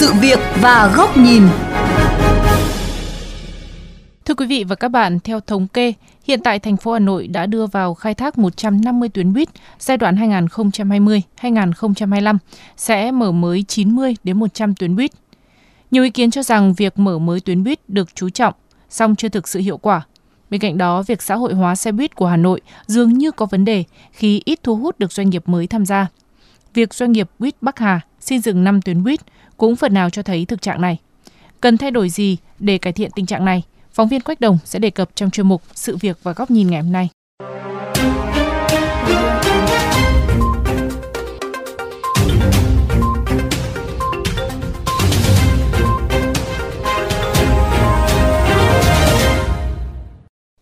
sự việc và góc nhìn. Thưa quý vị và các bạn, theo thống kê, hiện tại thành phố Hà Nội đã đưa vào khai thác 150 tuyến buýt giai đoạn 2020-2025 sẽ mở mới 90 đến 100 tuyến buýt. Nhiều ý kiến cho rằng việc mở mới tuyến buýt được chú trọng, song chưa thực sự hiệu quả. Bên cạnh đó, việc xã hội hóa xe buýt của Hà Nội dường như có vấn đề khi ít thu hút được doanh nghiệp mới tham gia. Việc doanh nghiệp buýt Bắc Hà xin dừng 5 tuyến buýt cũng phần nào cho thấy thực trạng này. Cần thay đổi gì để cải thiện tình trạng này? Phóng viên Quách Đồng sẽ đề cập trong chuyên mục Sự việc và góc nhìn ngày hôm nay.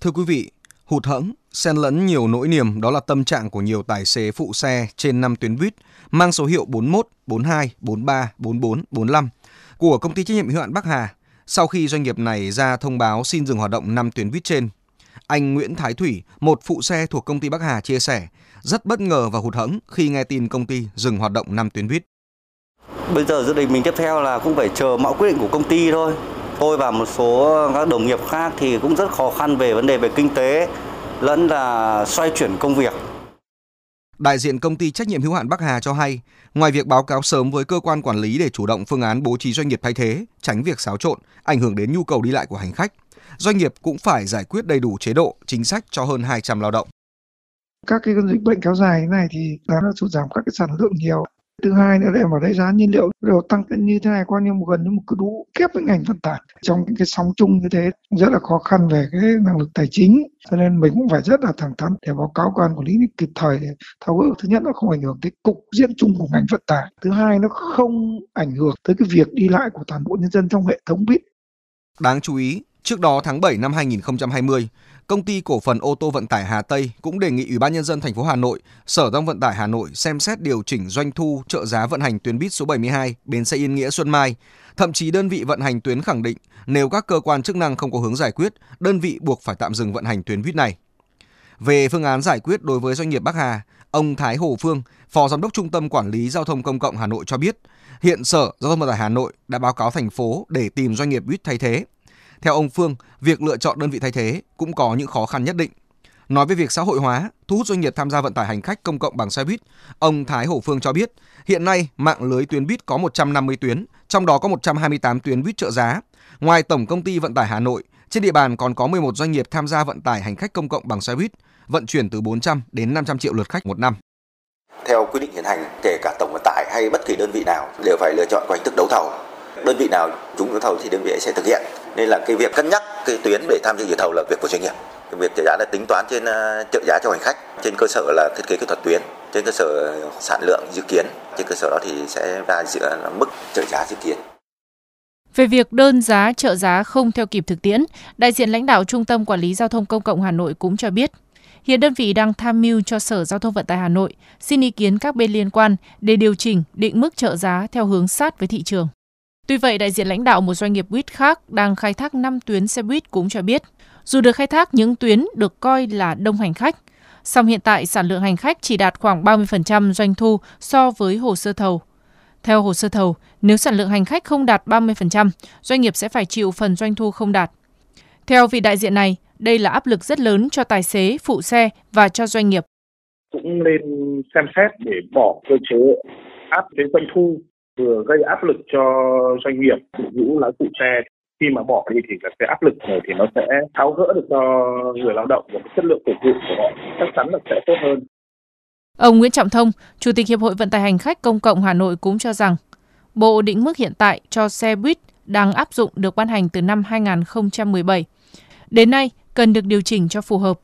Thưa quý vị, hụt hẫng, xen lẫn nhiều nỗi niềm đó là tâm trạng của nhiều tài xế phụ xe trên 5 tuyến buýt mang số hiệu 41, 42, 43, 44, 45 của công ty trách nhiệm hữu hạn Bắc Hà sau khi doanh nghiệp này ra thông báo xin dừng hoạt động 5 tuyến buýt trên. Anh Nguyễn Thái Thủy, một phụ xe thuộc công ty Bắc Hà chia sẻ, rất bất ngờ và hụt hẫng khi nghe tin công ty dừng hoạt động 5 tuyến buýt. Bây giờ dự định mình tiếp theo là cũng phải chờ mẫu quyết định của công ty thôi. Tôi và một số các đồng nghiệp khác thì cũng rất khó khăn về vấn đề về kinh tế lẫn là xoay chuyển công việc. Đại diện công ty trách nhiệm hữu hạn Bắc Hà cho hay, ngoài việc báo cáo sớm với cơ quan quản lý để chủ động phương án bố trí doanh nghiệp thay thế, tránh việc xáo trộn, ảnh hưởng đến nhu cầu đi lại của hành khách, doanh nghiệp cũng phải giải quyết đầy đủ chế độ, chính sách cho hơn 200 lao động. Các cái dịch bệnh kéo dài này thì nó sụt giảm các cái sản lượng nhiều thứ hai nữa là vào đấy giá nhiên liệu đều tăng như thế này coi như một gần như một cái đũ kép với ngành vận tải. Trong những cái sóng chung như thế rất là khó khăn về cái năng lực tài chính. Cho nên mình cũng phải rất là thẳng thắn để báo cáo quan quản lý kịp thời để tháo gỡ. Thứ nhất nó không ảnh hưởng tới cục diện chung của ngành vận tải. Thứ hai nó không ảnh hưởng tới cái việc đi lại của toàn bộ nhân dân trong hệ thống buýt. Đáng chú ý, trước đó tháng 7 năm 2020, Công ty cổ phần ô tô vận tải Hà Tây cũng đề nghị Ủy ban nhân dân thành phố Hà Nội, Sở Giao thông vận tải Hà Nội xem xét điều chỉnh doanh thu trợ giá vận hành tuyến buýt số 72 bến xe Yên Nghĩa Xuân Mai. Thậm chí đơn vị vận hành tuyến khẳng định nếu các cơ quan chức năng không có hướng giải quyết, đơn vị buộc phải tạm dừng vận hành tuyến buýt này. Về phương án giải quyết đối với doanh nghiệp Bắc Hà, ông Thái Hồ Phương, Phó Giám đốc Trung tâm Quản lý Giao thông Công cộng Hà Nội cho biết, hiện Sở Giao thông Vận tải Hà Nội đã báo cáo thành phố để tìm doanh nghiệp buýt thay thế. Theo ông Phương, việc lựa chọn đơn vị thay thế cũng có những khó khăn nhất định. Nói về việc xã hội hóa, thu hút doanh nghiệp tham gia vận tải hành khách công cộng bằng xe buýt, ông Thái Hổ Phương cho biết, hiện nay mạng lưới tuyến buýt có 150 tuyến, trong đó có 128 tuyến buýt trợ giá. Ngoài Tổng công ty Vận tải Hà Nội, trên địa bàn còn có 11 doanh nghiệp tham gia vận tải hành khách công cộng bằng xe buýt, vận chuyển từ 400 đến 500 triệu lượt khách một năm. Theo quy định hiện hành, kể cả tổng vận tải hay bất kỳ đơn vị nào đều phải lựa chọn qua hình thức đấu thầu. Đơn vị nào trúng đấu thầu thì đơn vị sẽ thực hiện. Nên là cái việc cân nhắc cái tuyến để tham dự dự thầu là việc của doanh nghiệp. Cái việc trợ giá là tính toán trên ờ, trợ giá cho hành khách. Trên cơ sở là thiết kế kỹ thuật tuyến trên cơ sở sản lượng dự kiến trên cơ sở đó thì sẽ ra giữa mức trợ giá dự kiến. Về việc đơn giá trợ giá không theo kịp thực tiễn, đại diện lãnh đạo Trung tâm Quản lý Giao thông Công cộng Hà Nội cũng cho biết, hiện đơn vị đang tham mưu cho Sở Giao thông Vận tải Hà Nội xin ý kiến các bên liên quan để điều chỉnh định mức trợ giá theo hướng sát với thị trường. Tuy vậy, đại diện lãnh đạo một doanh nghiệp buýt khác đang khai thác 5 tuyến xe buýt cũng cho biết, dù được khai thác những tuyến được coi là đông hành khách, song hiện tại sản lượng hành khách chỉ đạt khoảng 30% doanh thu so với hồ sơ thầu. Theo hồ sơ thầu, nếu sản lượng hành khách không đạt 30%, doanh nghiệp sẽ phải chịu phần doanh thu không đạt. Theo vị đại diện này, đây là áp lực rất lớn cho tài xế, phụ xe và cho doanh nghiệp. Cũng nên xem xét để bỏ cơ chế áp đến doanh thu vừa gây áp lực cho doanh nghiệp phụ vũ lái phụ xe khi mà bỏ đi thì là cái áp lực này thì nó sẽ tháo gỡ được cho người lao động và cái chất lượng phục vụ của họ chắc chắn là sẽ tốt hơn. Ông Nguyễn Trọng Thông, Chủ tịch Hiệp hội Vận tải Hành khách Công cộng Hà Nội cũng cho rằng, Bộ định mức hiện tại cho xe buýt đang áp dụng được ban hành từ năm 2017. Đến nay, cần được điều chỉnh cho phù hợp.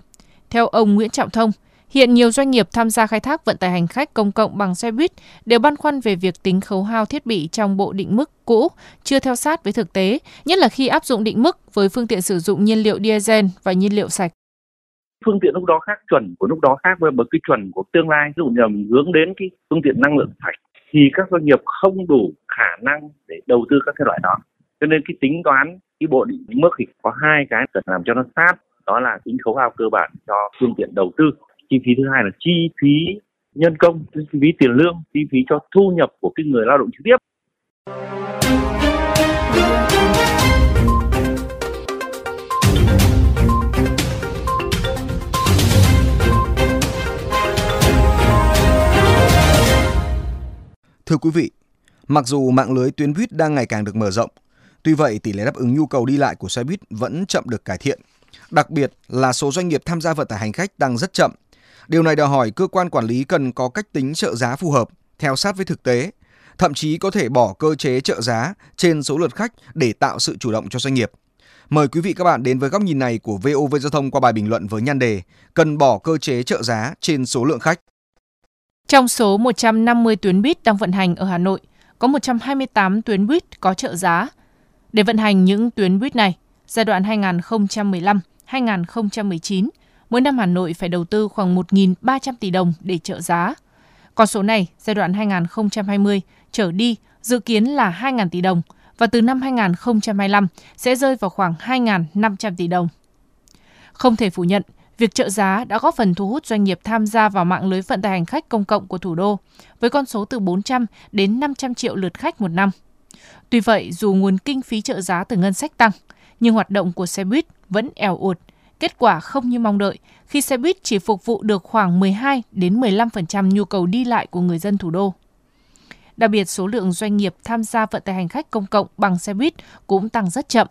Theo ông Nguyễn Trọng Thông, Hiện nhiều doanh nghiệp tham gia khai thác vận tải hành khách công cộng bằng xe buýt đều băn khoăn về việc tính khấu hao thiết bị trong bộ định mức cũ chưa theo sát với thực tế, nhất là khi áp dụng định mức với phương tiện sử dụng nhiên liệu diesel và nhiên liệu sạch. Phương tiện lúc đó khác, chuẩn của lúc đó khác với cái chuẩn của tương lai, ví dụ nhầm hướng đến cái phương tiện năng lượng sạch thì các doanh nghiệp không đủ khả năng để đầu tư các cái loại đó. Cho nên cái tính toán cái bộ định mức thì có hai cái cần làm cho nó sát đó là tính khấu hao cơ bản cho phương tiện đầu tư chi phí thứ hai là chi phí nhân công chi phí tiền lương chi phí cho thu nhập của cái người lao động trực tiếp Thưa quý vị, mặc dù mạng lưới tuyến buýt đang ngày càng được mở rộng, tuy vậy tỷ lệ đáp ứng nhu cầu đi lại của xe buýt vẫn chậm được cải thiện. Đặc biệt là số doanh nghiệp tham gia vận tải hành khách tăng rất chậm Điều này đòi hỏi cơ quan quản lý cần có cách tính trợ giá phù hợp, theo sát với thực tế, thậm chí có thể bỏ cơ chế trợ giá trên số lượt khách để tạo sự chủ động cho doanh nghiệp. Mời quý vị các bạn đến với góc nhìn này của VOV Giao thông qua bài bình luận với nhan đề Cần bỏ cơ chế trợ giá trên số lượng khách. Trong số 150 tuyến buýt đang vận hành ở Hà Nội, có 128 tuyến buýt có trợ giá. Để vận hành những tuyến buýt này, giai đoạn 2015-2019, mỗi năm Hà Nội phải đầu tư khoảng 1.300 tỷ đồng để trợ giá. Con số này, giai đoạn 2020 trở đi dự kiến là 2.000 tỷ đồng và từ năm 2025 sẽ rơi vào khoảng 2.500 tỷ đồng. Không thể phủ nhận, việc trợ giá đã góp phần thu hút doanh nghiệp tham gia vào mạng lưới vận tải hành khách công cộng của thủ đô, với con số từ 400 đến 500 triệu lượt khách một năm. Tuy vậy, dù nguồn kinh phí trợ giá từ ngân sách tăng, nhưng hoạt động của xe buýt vẫn eo uột, kết quả không như mong đợi khi xe buýt chỉ phục vụ được khoảng 12 đến 15% nhu cầu đi lại của người dân thủ đô. Đặc biệt, số lượng doanh nghiệp tham gia vận tải hành khách công cộng bằng xe buýt cũng tăng rất chậm.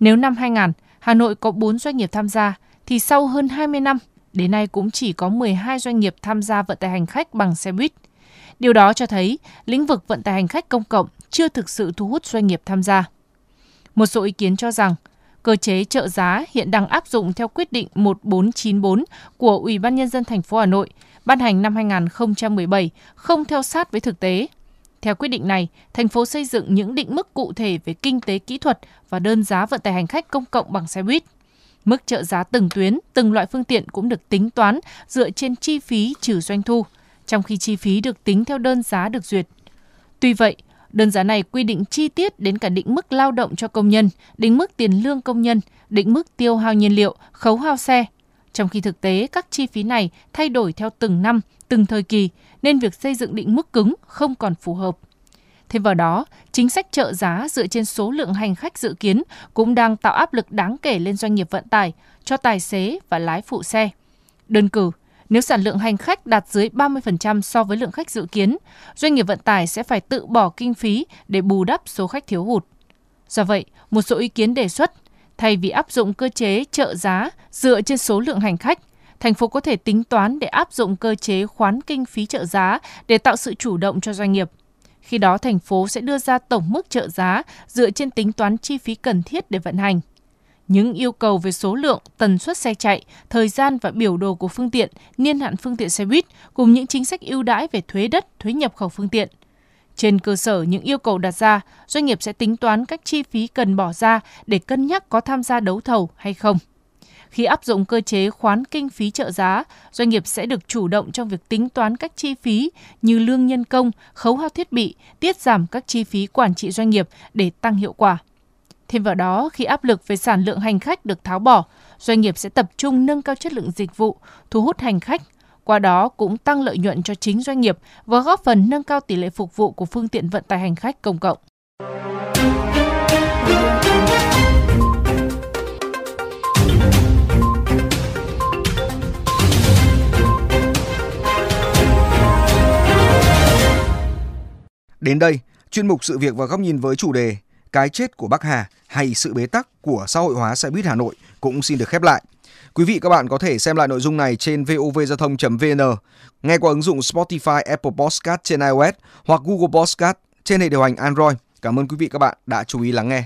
Nếu năm 2000, Hà Nội có 4 doanh nghiệp tham gia, thì sau hơn 20 năm, đến nay cũng chỉ có 12 doanh nghiệp tham gia vận tải hành khách bằng xe buýt. Điều đó cho thấy lĩnh vực vận tải hành khách công cộng chưa thực sự thu hút doanh nghiệp tham gia. Một số ý kiến cho rằng, cơ chế trợ giá hiện đang áp dụng theo quyết định 1494 của Ủy ban nhân dân thành phố Hà Nội ban hành năm 2017 không theo sát với thực tế. Theo quyết định này, thành phố xây dựng những định mức cụ thể về kinh tế kỹ thuật và đơn giá vận tải hành khách công cộng bằng xe buýt. Mức trợ giá từng tuyến, từng loại phương tiện cũng được tính toán dựa trên chi phí trừ doanh thu, trong khi chi phí được tính theo đơn giá được duyệt. Tuy vậy, đơn giá này quy định chi tiết đến cả định mức lao động cho công nhân, định mức tiền lương công nhân, định mức tiêu hao nhiên liệu, khấu hao xe. Trong khi thực tế các chi phí này thay đổi theo từng năm, từng thời kỳ nên việc xây dựng định mức cứng không còn phù hợp. Thêm vào đó, chính sách trợ giá dựa trên số lượng hành khách dự kiến cũng đang tạo áp lực đáng kể lên doanh nghiệp vận tải cho tài xế và lái phụ xe. Đơn cử, nếu sản lượng hành khách đạt dưới 30% so với lượng khách dự kiến, doanh nghiệp vận tải sẽ phải tự bỏ kinh phí để bù đắp số khách thiếu hụt. Do vậy, một số ý kiến đề xuất, thay vì áp dụng cơ chế trợ giá dựa trên số lượng hành khách, thành phố có thể tính toán để áp dụng cơ chế khoán kinh phí trợ giá để tạo sự chủ động cho doanh nghiệp. Khi đó thành phố sẽ đưa ra tổng mức trợ giá dựa trên tính toán chi phí cần thiết để vận hành. Những yêu cầu về số lượng, tần suất xe chạy, thời gian và biểu đồ của phương tiện, niên hạn phương tiện xe buýt cùng những chính sách ưu đãi về thuế đất, thuế nhập khẩu phương tiện. Trên cơ sở những yêu cầu đặt ra, doanh nghiệp sẽ tính toán các chi phí cần bỏ ra để cân nhắc có tham gia đấu thầu hay không. Khi áp dụng cơ chế khoán kinh phí trợ giá, doanh nghiệp sẽ được chủ động trong việc tính toán các chi phí như lương nhân công, khấu hao thiết bị, tiết giảm các chi phí quản trị doanh nghiệp để tăng hiệu quả. Thêm vào đó, khi áp lực về sản lượng hành khách được tháo bỏ, doanh nghiệp sẽ tập trung nâng cao chất lượng dịch vụ, thu hút hành khách, qua đó cũng tăng lợi nhuận cho chính doanh nghiệp và góp phần nâng cao tỷ lệ phục vụ của phương tiện vận tải hành khách công cộng. Đến đây, chuyên mục sự việc và góc nhìn với chủ đề Cái chết của Bắc Hà hay sự bế tắc của xã hội hóa xe buýt Hà Nội cũng xin được khép lại. Quý vị các bạn có thể xem lại nội dung này trên vovgiao thông.vn, nghe qua ứng dụng Spotify, Apple Podcast trên iOS hoặc Google Podcast trên hệ điều hành Android. Cảm ơn quý vị các bạn đã chú ý lắng nghe.